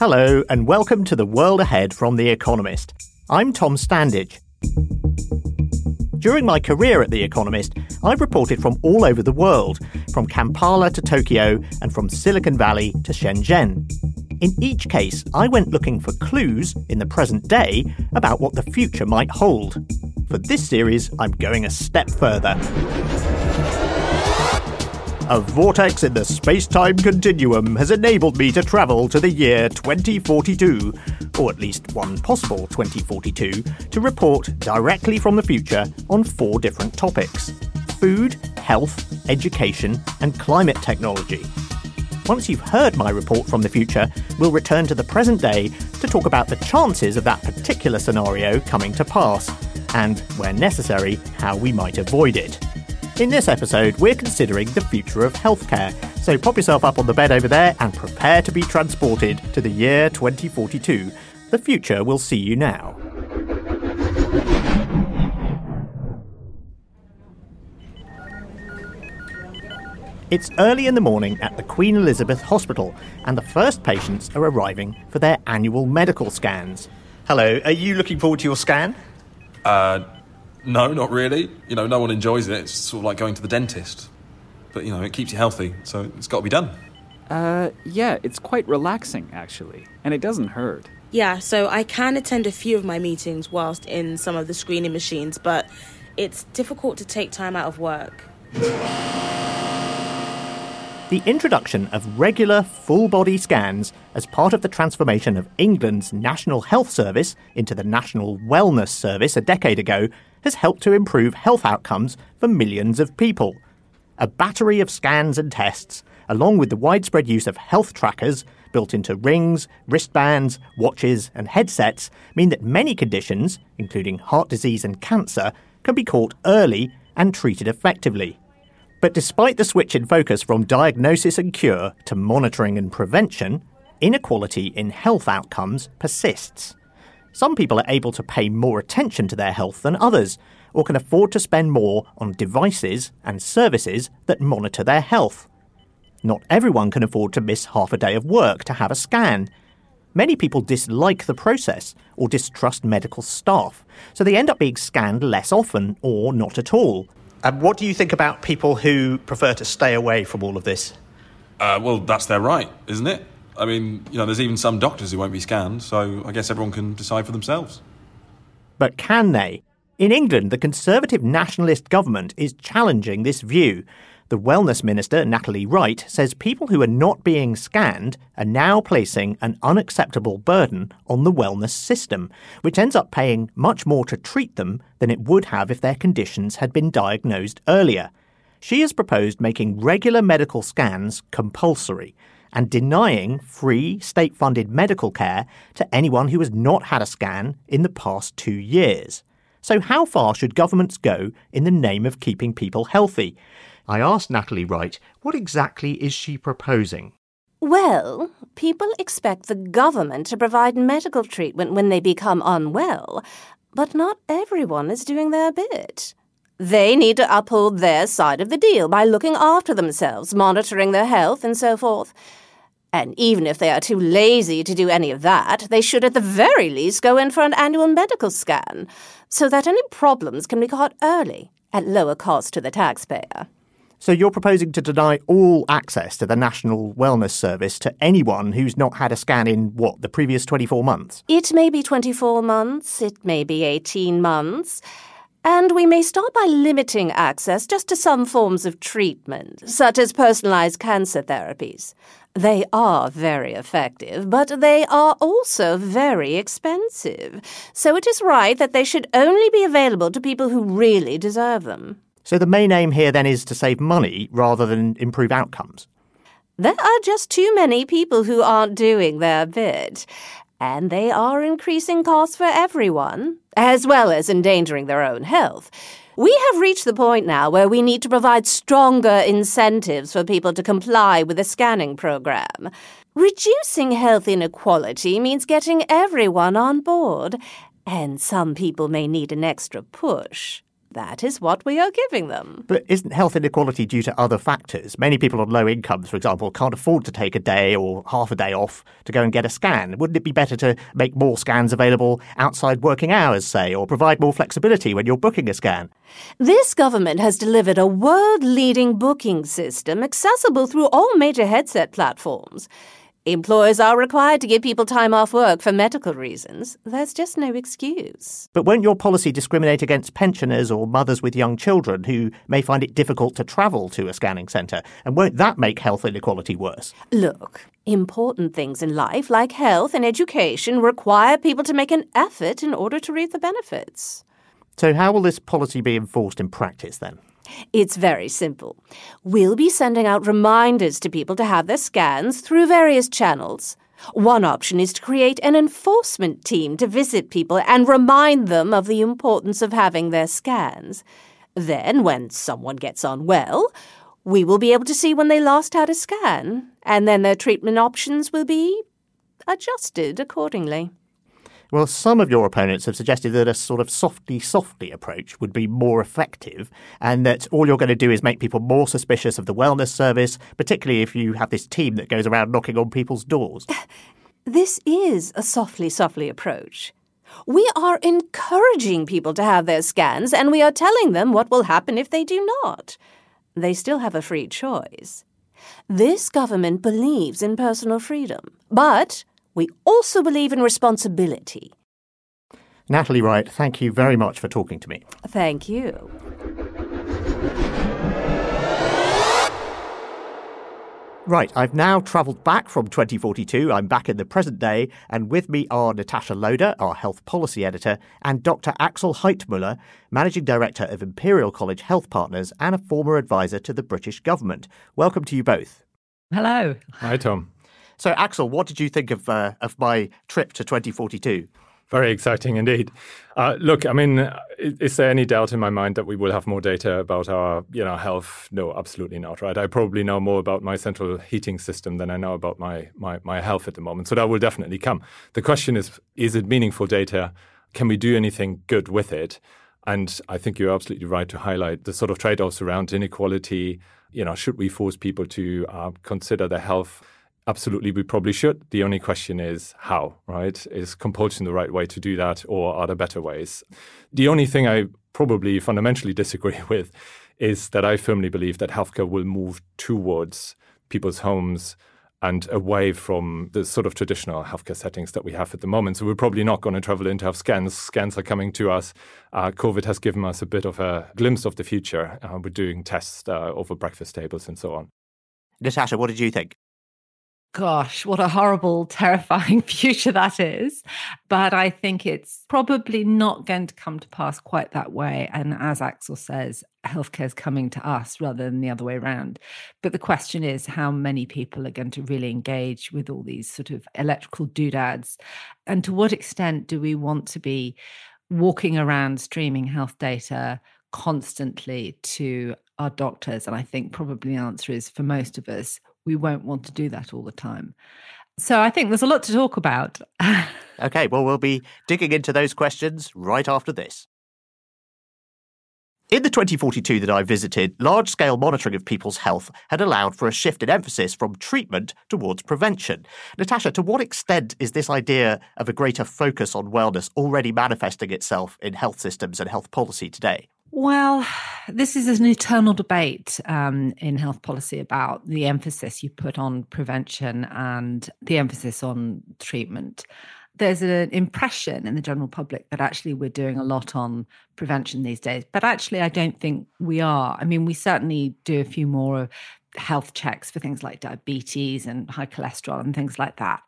Hello, and welcome to the world ahead from The Economist. I'm Tom Standage. During my career at The Economist, I've reported from all over the world, from Kampala to Tokyo and from Silicon Valley to Shenzhen. In each case, I went looking for clues in the present day about what the future might hold. For this series, I'm going a step further. A vortex in the space time continuum has enabled me to travel to the year 2042, or at least one possible 2042, to report directly from the future on four different topics food, health, education, and climate technology. Once you've heard my report from the future, we'll return to the present day to talk about the chances of that particular scenario coming to pass, and, where necessary, how we might avoid it. In this episode, we're considering the future of healthcare, so pop yourself up on the bed over there and prepare to be transported to the year 2042. The future will see you now. It's early in the morning at the Queen Elizabeth Hospital, and the first patients are arriving for their annual medical scans. Hello, are you looking forward to your scan? Uh, no, not really. You know, no one enjoys it. It's sort of like going to the dentist. But, you know, it keeps you healthy, so it's got to be done. Uh, yeah, it's quite relaxing, actually. And it doesn't hurt. Yeah, so I can attend a few of my meetings whilst in some of the screening machines, but it's difficult to take time out of work. The introduction of regular full body scans as part of the transformation of England's National Health Service into the National Wellness Service a decade ago has helped to improve health outcomes for millions of people. A battery of scans and tests, along with the widespread use of health trackers built into rings, wristbands, watches, and headsets, mean that many conditions, including heart disease and cancer, can be caught early and treated effectively. But despite the switch in focus from diagnosis and cure to monitoring and prevention, inequality in health outcomes persists. Some people are able to pay more attention to their health than others, or can afford to spend more on devices and services that monitor their health. Not everyone can afford to miss half a day of work to have a scan. Many people dislike the process or distrust medical staff, so they end up being scanned less often or not at all. And what do you think about people who prefer to stay away from all of this? Uh, well, that's their right, isn't it? I mean, you know, there's even some doctors who won't be scanned, so I guess everyone can decide for themselves. But can they? In England, the Conservative nationalist government is challenging this view. The Wellness Minister, Natalie Wright, says people who are not being scanned are now placing an unacceptable burden on the wellness system, which ends up paying much more to treat them than it would have if their conditions had been diagnosed earlier. She has proposed making regular medical scans compulsory and denying free state funded medical care to anyone who has not had a scan in the past two years. So, how far should governments go in the name of keeping people healthy? I asked Natalie Wright what exactly is she proposing. Well, people expect the government to provide medical treatment when they become unwell, but not everyone is doing their bit. They need to uphold their side of the deal by looking after themselves, monitoring their health, and so forth. And even if they are too lazy to do any of that, they should at the very least go in for an annual medical scan, so that any problems can be caught early at lower cost to the taxpayer. So you're proposing to deny all access to the National Wellness Service to anyone who's not had a scan in, what, the previous 24 months? It may be 24 months, it may be 18 months. And we may start by limiting access just to some forms of treatment, such as personalized cancer therapies. They are very effective, but they are also very expensive. So it is right that they should only be available to people who really deserve them. So the main aim here then is to save money rather than improve outcomes. There are just too many people who aren't doing their bit. And they are increasing costs for everyone, as well as endangering their own health. We have reached the point now where we need to provide stronger incentives for people to comply with the scanning program. Reducing health inequality means getting everyone on board, and some people may need an extra push. That is what we are giving them. But isn't health inequality due to other factors? Many people on low incomes, for example, can't afford to take a day or half a day off to go and get a scan. Wouldn't it be better to make more scans available outside working hours, say, or provide more flexibility when you're booking a scan? This government has delivered a world leading booking system accessible through all major headset platforms. Employers are required to give people time off work for medical reasons. There's just no excuse. But won't your policy discriminate against pensioners or mothers with young children who may find it difficult to travel to a scanning centre? And won't that make health inequality worse? Look, important things in life, like health and education, require people to make an effort in order to reap the benefits. So, how will this policy be enforced in practice then? It's very simple. We'll be sending out reminders to people to have their scans through various channels. One option is to create an enforcement team to visit people and remind them of the importance of having their scans. Then, when someone gets unwell, we will be able to see when they last had a scan, and then their treatment options will be adjusted accordingly. Well, some of your opponents have suggested that a sort of softly, softly approach would be more effective, and that all you're going to do is make people more suspicious of the wellness service, particularly if you have this team that goes around knocking on people's doors. This is a softly, softly approach. We are encouraging people to have their scans, and we are telling them what will happen if they do not. They still have a free choice. This government believes in personal freedom, but we also believe in responsibility. Natalie Wright, thank you very much for talking to me. Thank you. Right, I've now travelled back from 2042. I'm back in the present day, and with me are Natasha Loder, our health policy editor, and Dr. Axel Heitmueller, managing director of Imperial College Health Partners and a former advisor to the British government. Welcome to you both. Hello. Hi, Tom. So, Axel, what did you think of uh, of my trip to 2042? Very exciting indeed. Uh, look, I mean, is there any doubt in my mind that we will have more data about our, you know, health? No, absolutely not. Right? I probably know more about my central heating system than I know about my my my health at the moment. So that will definitely come. The question is, is it meaningful data? Can we do anything good with it? And I think you're absolutely right to highlight the sort of trade-offs around inequality. You know, should we force people to uh, consider their health? Absolutely, we probably should. The only question is how, right? Is compulsion the right way to do that, or are there better ways? The only thing I probably fundamentally disagree with is that I firmly believe that healthcare will move towards people's homes and away from the sort of traditional healthcare settings that we have at the moment. So we're probably not going to travel in to have scans. Scans are coming to us. Uh, COVID has given us a bit of a glimpse of the future. Uh, we're doing tests uh, over breakfast tables and so on. Natasha, what did you think? Gosh, what a horrible, terrifying future that is. But I think it's probably not going to come to pass quite that way. And as Axel says, healthcare is coming to us rather than the other way around. But the question is how many people are going to really engage with all these sort of electrical doodads? And to what extent do we want to be walking around streaming health data constantly to our doctors? And I think probably the answer is for most of us, we won't want to do that all the time. So I think there's a lot to talk about. okay, well, we'll be digging into those questions right after this. In the 2042 that I visited, large scale monitoring of people's health had allowed for a shift in emphasis from treatment towards prevention. Natasha, to what extent is this idea of a greater focus on wellness already manifesting itself in health systems and health policy today? Well, this is an eternal debate um, in health policy about the emphasis you put on prevention and the emphasis on treatment. There's an impression in the general public that actually we're doing a lot on prevention these days, but actually, I don't think we are. I mean, we certainly do a few more health checks for things like diabetes and high cholesterol and things like that.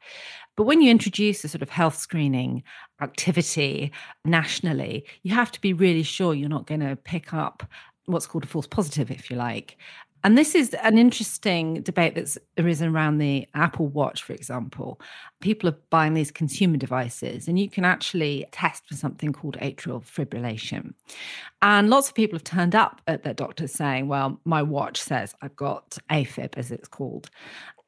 But when you introduce a sort of health screening activity nationally, you have to be really sure you're not going to pick up what's called a false positive, if you like. And this is an interesting debate that's arisen around the Apple Watch, for example. People are buying these consumer devices, and you can actually test for something called atrial fibrillation. And lots of people have turned up at their doctors saying, Well, my watch says I've got AFib, as it's called.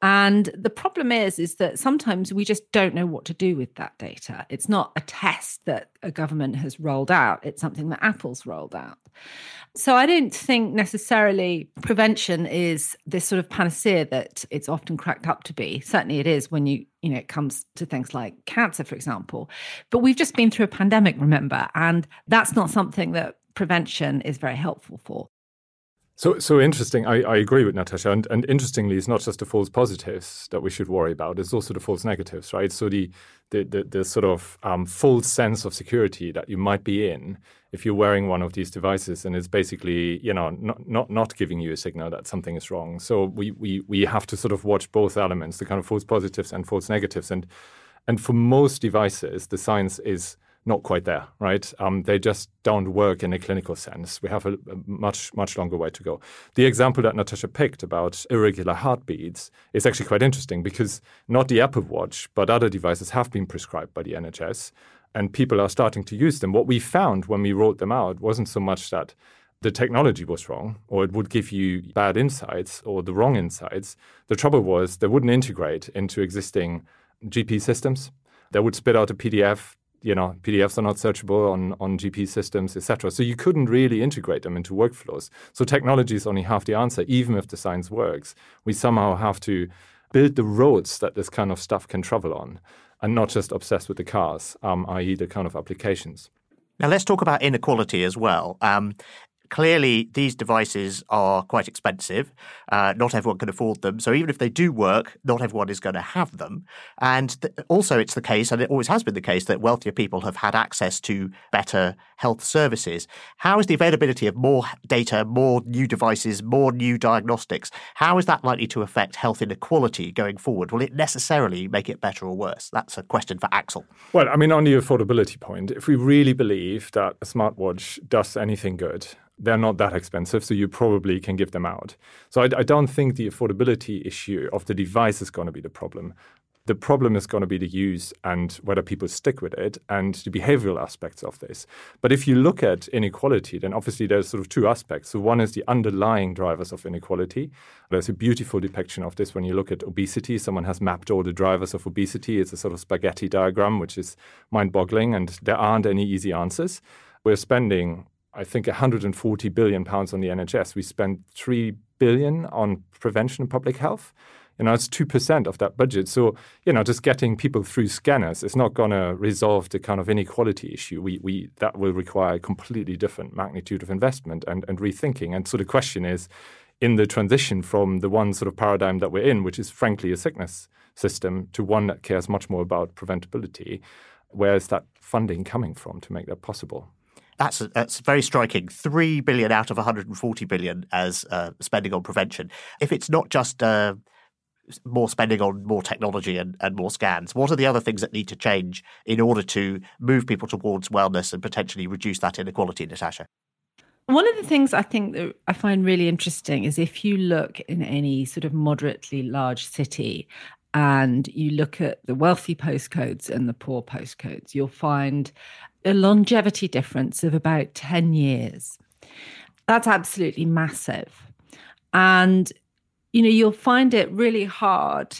And the problem is, is that sometimes we just don't know what to do with that data. It's not a test that a government has rolled out. It's something that Apple's rolled out. So I don't think necessarily prevention is this sort of panacea that it's often cracked up to be. Certainly it is when you, you know, it comes to things like cancer, for example. But we've just been through a pandemic, remember, and that's not something that prevention is very helpful for. So, so interesting. I, I agree with Natasha. And, and interestingly, it's not just the false positives that we should worry about. It's also the false negatives, right? So the the, the, the sort of um, false sense of security that you might be in if you're wearing one of these devices and it's basically, you know, not, not, not giving you a signal that something is wrong. So we, we, we have to sort of watch both elements, the kind of false positives and false negatives. And, and for most devices, the science is not quite there, right? Um, they just don't work in a clinical sense. We have a, a, much, much longer way to go. The example that Natasha picked about irregular heartbeats is actually quite interesting because not the Apple Watch, but other devices have been prescribed by the NHS and people are starting to use them. What we found when we rolled them out wasn't so much that the technology was wrong or it would give you bad insights or the wrong insights. The trouble was they wouldn't integrate into existing GP systems. They would spit out a PDF you know, PDFs are not searchable on, on GP systems, etc. So you couldn't really integrate them into workflows. So technology is only half the answer, even if the science works. We somehow have to build the roads that this kind of stuff can travel on and not just obsessed with the cars, um, i.e., the kind of applications. Now, let's talk about inequality as well. Um, clearly these devices are quite expensive. Uh, not everyone can afford them. So even if they do work, not everyone is going to have them. And th- also, it's the case, and it always has been the case, that wealthier people have had access to better health services. How is the availability of more data, more new devices, more new diagnostics, how is that likely to affect health inequality going forward? Will it necessarily make it better or worse? That's a question for Axel. Well, I mean, on the affordability point, if we really believe that a smartwatch does anything good, they're not that expensive, so you probably can give them out. So I, I don't think the affordability issue of the device is going to be the problem. The problem is going to be the use and whether people stick with it and the behavioral aspects of this. But if you look at inequality, then obviously there's sort of two aspects. So one is the underlying drivers of inequality. There's a beautiful depiction of this when you look at obesity. Someone has mapped all the drivers of obesity. It's a sort of spaghetti diagram, which is mind boggling, and there aren't any easy answers. We're spending I think 140 billion pounds on the NHS. We spend 3 billion on prevention and public health. You know, it's 2% of that budget. So, you know, just getting people through scanners is not going to resolve the kind of inequality issue. We, we, that will require a completely different magnitude of investment and, and rethinking. And so the question is, in the transition from the one sort of paradigm that we're in, which is frankly a sickness system, to one that cares much more about preventability, where is that funding coming from to make that possible? That's that's very striking. Three billion out of 140 billion as uh, spending on prevention. If it's not just uh, more spending on more technology and, and more scans, what are the other things that need to change in order to move people towards wellness and potentially reduce that inequality, Natasha? One of the things I think that I find really interesting is if you look in any sort of moderately large city and you look at the wealthy postcodes and the poor postcodes, you'll find a longevity difference of about 10 years. That's absolutely massive. And, you know, you'll find it really hard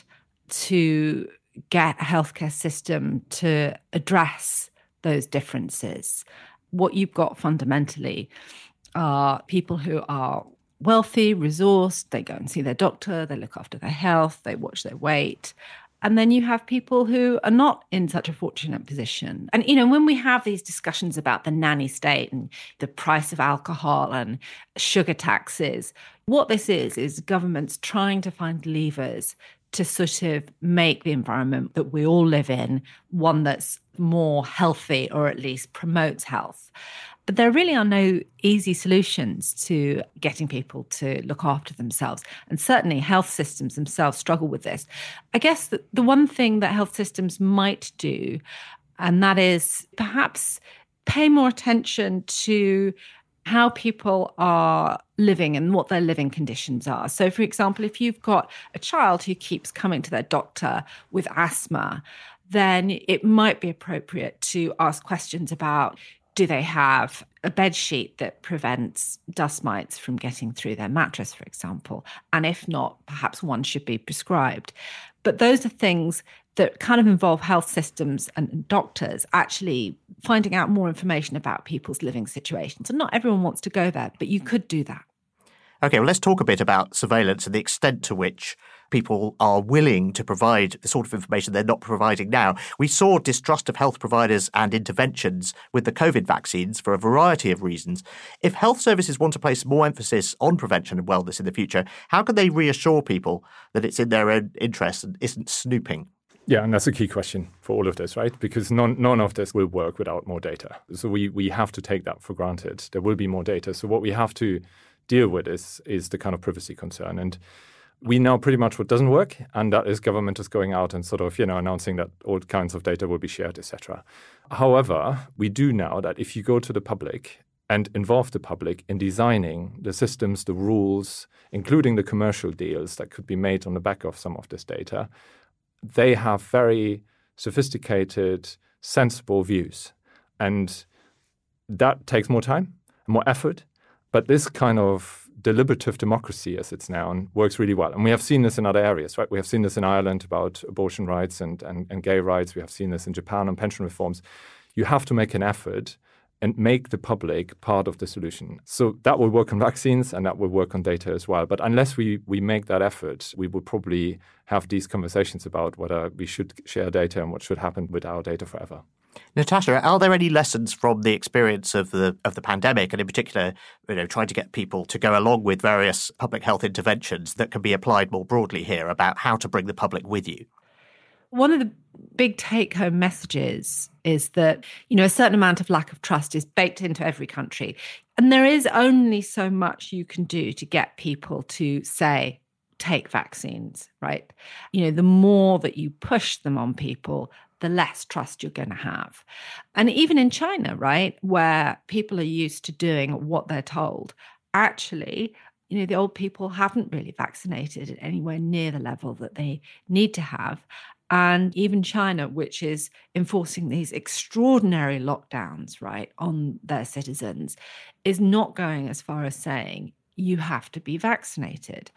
to get a healthcare system to address those differences. What you've got fundamentally are people who are wealthy, resourced, they go and see their doctor, they look after their health, they watch their weight. And then you have people who are not in such a fortunate position. And, you know, when we have these discussions about the nanny state and the price of alcohol and sugar taxes, what this is, is governments trying to find levers to sort of make the environment that we all live in one that's more healthy or at least promotes health. But there really are no easy solutions to getting people to look after themselves. And certainly health systems themselves struggle with this. I guess the, the one thing that health systems might do, and that is perhaps pay more attention to how people are living and what their living conditions are. So, for example, if you've got a child who keeps coming to their doctor with asthma, then it might be appropriate to ask questions about do they have a bed sheet that prevents dust mites from getting through their mattress, for example? And if not, perhaps one should be prescribed. But those are things that kind of involve health systems and doctors actually finding out more information about people's living situations. And not everyone wants to go there, but you could do that. Okay, well, let's talk a bit about surveillance and the extent to which people are willing to provide the sort of information they're not providing now. We saw distrust of health providers and interventions with the COVID vaccines for a variety of reasons. If health services want to place more emphasis on prevention and wellness in the future, how can they reassure people that it's in their own interest and isn't snooping? Yeah, and that's a key question for all of this, right? Because none, none of this will work without more data. So we, we have to take that for granted. There will be more data. So what we have to deal with is, is the kind of privacy concern. And we know pretty much what doesn't work, and that is government is going out and sort of, you know, announcing that all kinds of data will be shared, etc. However, we do know that if you go to the public and involve the public in designing the systems, the rules, including the commercial deals that could be made on the back of some of this data, they have very sophisticated, sensible views. And that takes more time, more effort. But this kind of deliberative democracy, as it's now, works really well. And we have seen this in other areas, right? We have seen this in Ireland about abortion rights and, and, and gay rights. We have seen this in Japan on pension reforms. You have to make an effort and make the public part of the solution. So that will work on vaccines and that will work on data as well. But unless we, we make that effort, we will probably have these conversations about whether we should share data and what should happen with our data forever. Natasha, are there any lessons from the experience of the of the pandemic, and in particular, you know, trying to get people to go along with various public health interventions that can be applied more broadly here about how to bring the public with you? One of the big take home messages is that, you know, a certain amount of lack of trust is baked into every country. And there is only so much you can do to get people to say, take vaccines, right? You know, the more that you push them on people, the less trust you're going to have. And even in China, right, where people are used to doing what they're told, actually, you know, the old people haven't really vaccinated anywhere near the level that they need to have. And even China, which is enforcing these extraordinary lockdowns, right, on their citizens, is not going as far as saying you have to be vaccinated.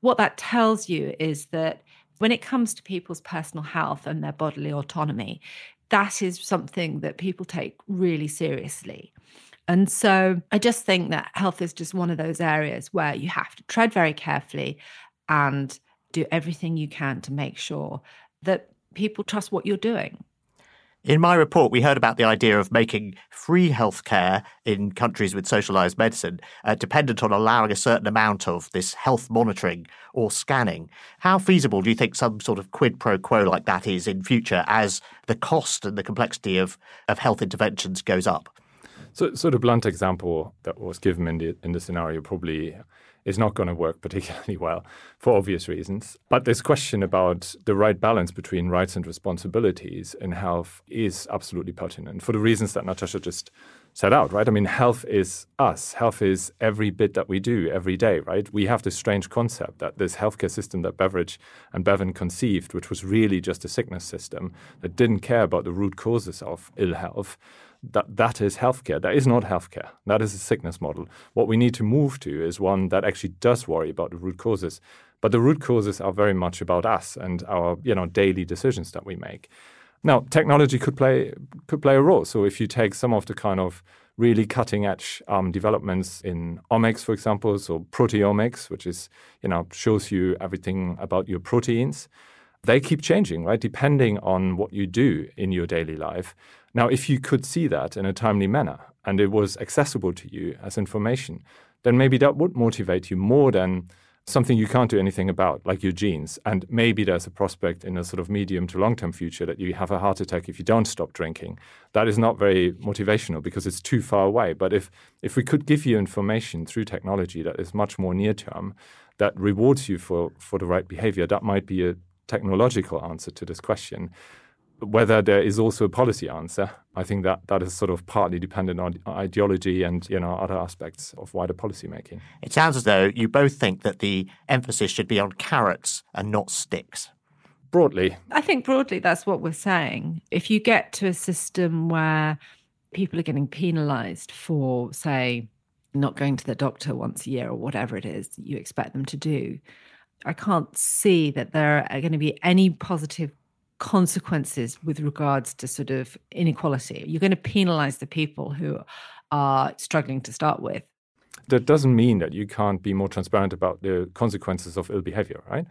What that tells you is that when it comes to people's personal health and their bodily autonomy, that is something that people take really seriously. And so I just think that health is just one of those areas where you have to tread very carefully and do everything you can to make sure that people trust what you're doing. In my report, we heard about the idea of making free healthcare in countries with socialized medicine uh, dependent on allowing a certain amount of this health monitoring or scanning. How feasible do you think some sort of quid pro quo like that is in future as the cost and the complexity of, of health interventions goes up? So, so the blunt example that was given in the in the scenario probably is not going to work particularly well for obvious reasons. But this question about the right balance between rights and responsibilities in health is absolutely pertinent for the reasons that Natasha just set out, right? I mean, health is us. Health is every bit that we do every day, right? We have this strange concept that this healthcare system that Beveridge and Bevan conceived, which was really just a sickness system that didn't care about the root causes of ill health, that that is healthcare. That is not healthcare. That is a sickness model. What we need to move to is one that actually does worry about the root causes. But the root causes are very much about us and our you know daily decisions that we make. Now, technology could play could play a role. So if you take some of the kind of really cutting edge um, developments in omics, for example, so proteomics, which is you know shows you everything about your proteins, they keep changing, right? Depending on what you do in your daily life. Now, if you could see that in a timely manner and it was accessible to you as information, then maybe that would motivate you more than something you can't do anything about, like your genes. And maybe there's a prospect in a sort of medium to long term future that you have a heart attack if you don't stop drinking. That is not very motivational because it's too far away. But if, if we could give you information through technology that is much more near term, that rewards you for, for the right behavior, that might be a technological answer to this question whether there is also a policy answer, I think that that is sort of partly dependent on ideology and you know other aspects of wider policy making. It sounds as though you both think that the emphasis should be on carrots and not sticks. Broadly, I think broadly that's what we're saying. If you get to a system where people are getting penalized for, say, not going to the doctor once a year or whatever it is you expect them to do, I can't see that there are going to be any positive consequences with regards to sort of inequality. You're going to penalize the people who are struggling to start with. That doesn't mean that you can't be more transparent about the consequences of ill behavior, right?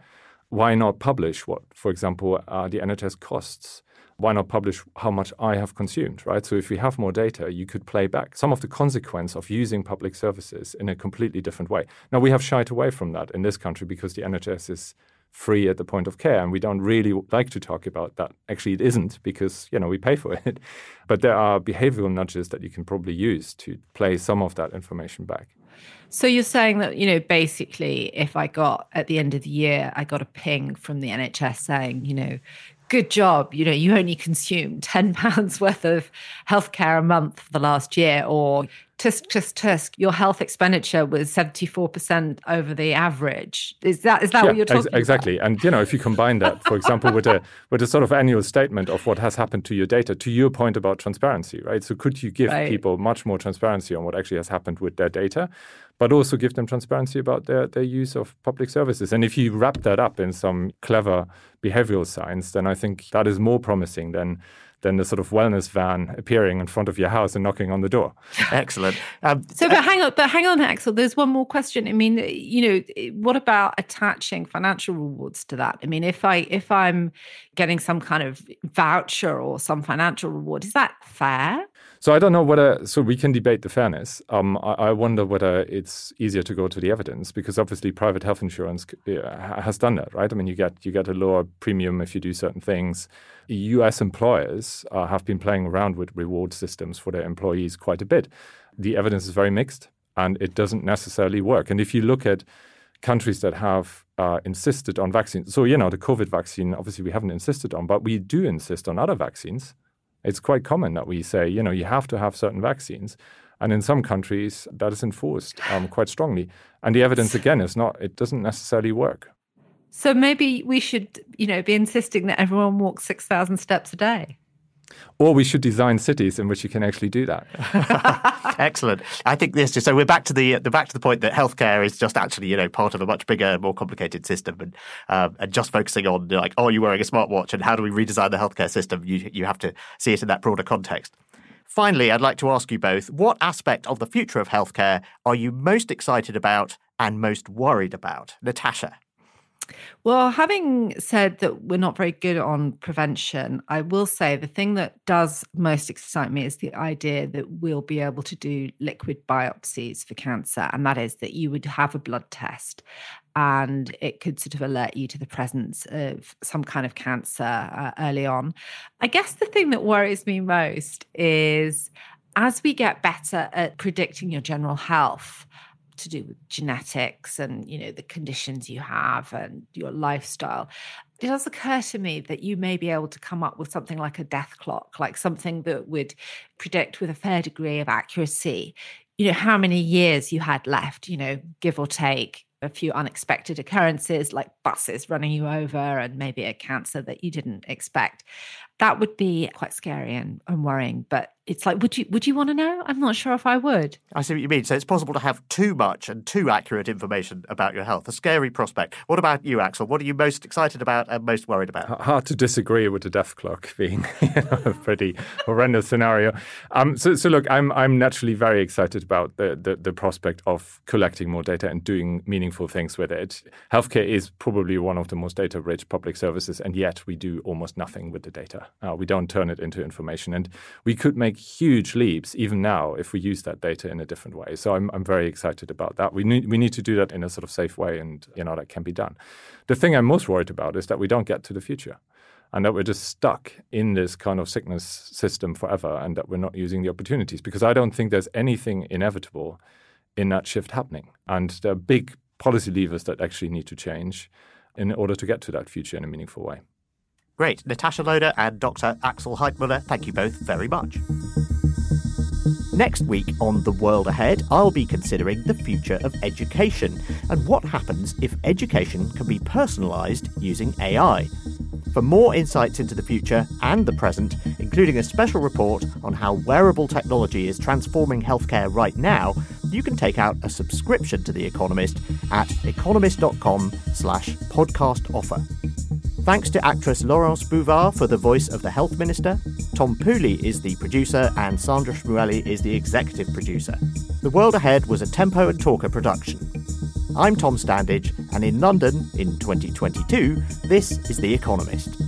Why not publish what, for example, are the NHS costs? Why not publish how much I have consumed, right? So if we have more data, you could play back some of the consequence of using public services in a completely different way. Now we have shied away from that in this country because the NHS is free at the point of care and we don't really like to talk about that actually it isn't because you know we pay for it but there are behavioral nudges that you can probably use to play some of that information back so you're saying that, you know, basically, if I got at the end of the year, I got a ping from the NHS saying, you know, good job, you know, you only consumed 10 pounds worth of healthcare a month for the last year, or tusk, tusk, tusk, your health expenditure was 74% over the average. Is that is that yeah, what you're talking ex- exactly. About? And you know, if you combine that, for example, with a with a sort of annual statement of what has happened to your data, to your point about transparency, right? So could you give right. people much more transparency on what actually has happened with their data? But also give them transparency about their, their use of public services. And if you wrap that up in some clever behavioral science, then I think that is more promising than than the sort of wellness van appearing in front of your house and knocking on the door. Excellent. Um, so, but hang on, but hang on, Axel. There's one more question. I mean, you know, what about attaching financial rewards to that? I mean, if I if I'm getting some kind of voucher or some financial reward, is that fair? So I don't know whether. So we can debate the fairness. Um, I, I, wonder whether it's easier to go to the evidence because obviously private health insurance has done that, right? I mean, you get you get a lower premium if you do certain things. U.S. employers uh, have been playing around with reward systems for their employees quite a bit. The evidence is very mixed, and it doesn't necessarily work. And if you look at countries that have uh, insisted on vaccines, so you know the COVID vaccine, obviously we haven't insisted on, but we do insist on other vaccines it's quite common that we say, you know, you have to have certain vaccines. And in some countries, that is enforced um, quite strongly. And the evidence, again, is not, it doesn't necessarily work. So maybe we should, you know, be insisting that everyone walks 6,000 steps a day. Or we should design cities in which you can actually do that. Excellent. I think this. So we're back to the, the back to the point that healthcare is just actually you know part of a much bigger, more complicated system, and uh, and just focusing on like, oh, you're wearing a smartwatch, and how do we redesign the healthcare system? You you have to see it in that broader context. Finally, I'd like to ask you both: what aspect of the future of healthcare are you most excited about and most worried about, Natasha? Well, having said that we're not very good on prevention, I will say the thing that does most excite me is the idea that we'll be able to do liquid biopsies for cancer. And that is that you would have a blood test and it could sort of alert you to the presence of some kind of cancer uh, early on. I guess the thing that worries me most is as we get better at predicting your general health, to do with genetics and you know the conditions you have and your lifestyle it does occur to me that you may be able to come up with something like a death clock like something that would predict with a fair degree of accuracy you know how many years you had left you know give or take a few unexpected occurrences like buses running you over and maybe a cancer that you didn't expect that would be quite scary and, and worrying but it's like would you would you want to know? I'm not sure if i would. I see what you mean. So it's possible to have too much and too accurate information about your health. A scary prospect. What about you axel? What are you most excited about and most worried about? Hard to disagree with the death clock being you know, a pretty horrendous scenario. Um, so, so look i'm i'm naturally very excited about the, the the prospect of collecting more data and doing meaningful things with it. Healthcare is probably one of the most data rich public services and yet we do almost nothing with the data uh, we don't turn it into information and we could make huge leaps even now if we use that data in a different way. So I'm, I'm very excited about that. We need, we need to do that in a sort of safe way and, you know, that can be done. The thing I'm most worried about is that we don't get to the future and that we're just stuck in this kind of sickness system forever and that we're not using the opportunities because I don't think there's anything inevitable in that shift happening. And there are big policy levers that actually need to change in order to get to that future in a meaningful way. Great. Natasha Loder and Dr. Axel Heitmueller, thank you both very much. Next week on The World Ahead, I'll be considering the future of education and what happens if education can be personalised using AI. For more insights into the future and the present, including a special report on how wearable technology is transforming healthcare right now, you can take out a subscription to The Economist at economist.com slash podcast offer. Thanks to actress Laurence Bouvard for the voice of the Health Minister. Tom Pooley is the producer, and Sandra Shmueli is the executive producer. The World Ahead was a Tempo and Talker production. I'm Tom Standage, and in London in 2022, this is The Economist.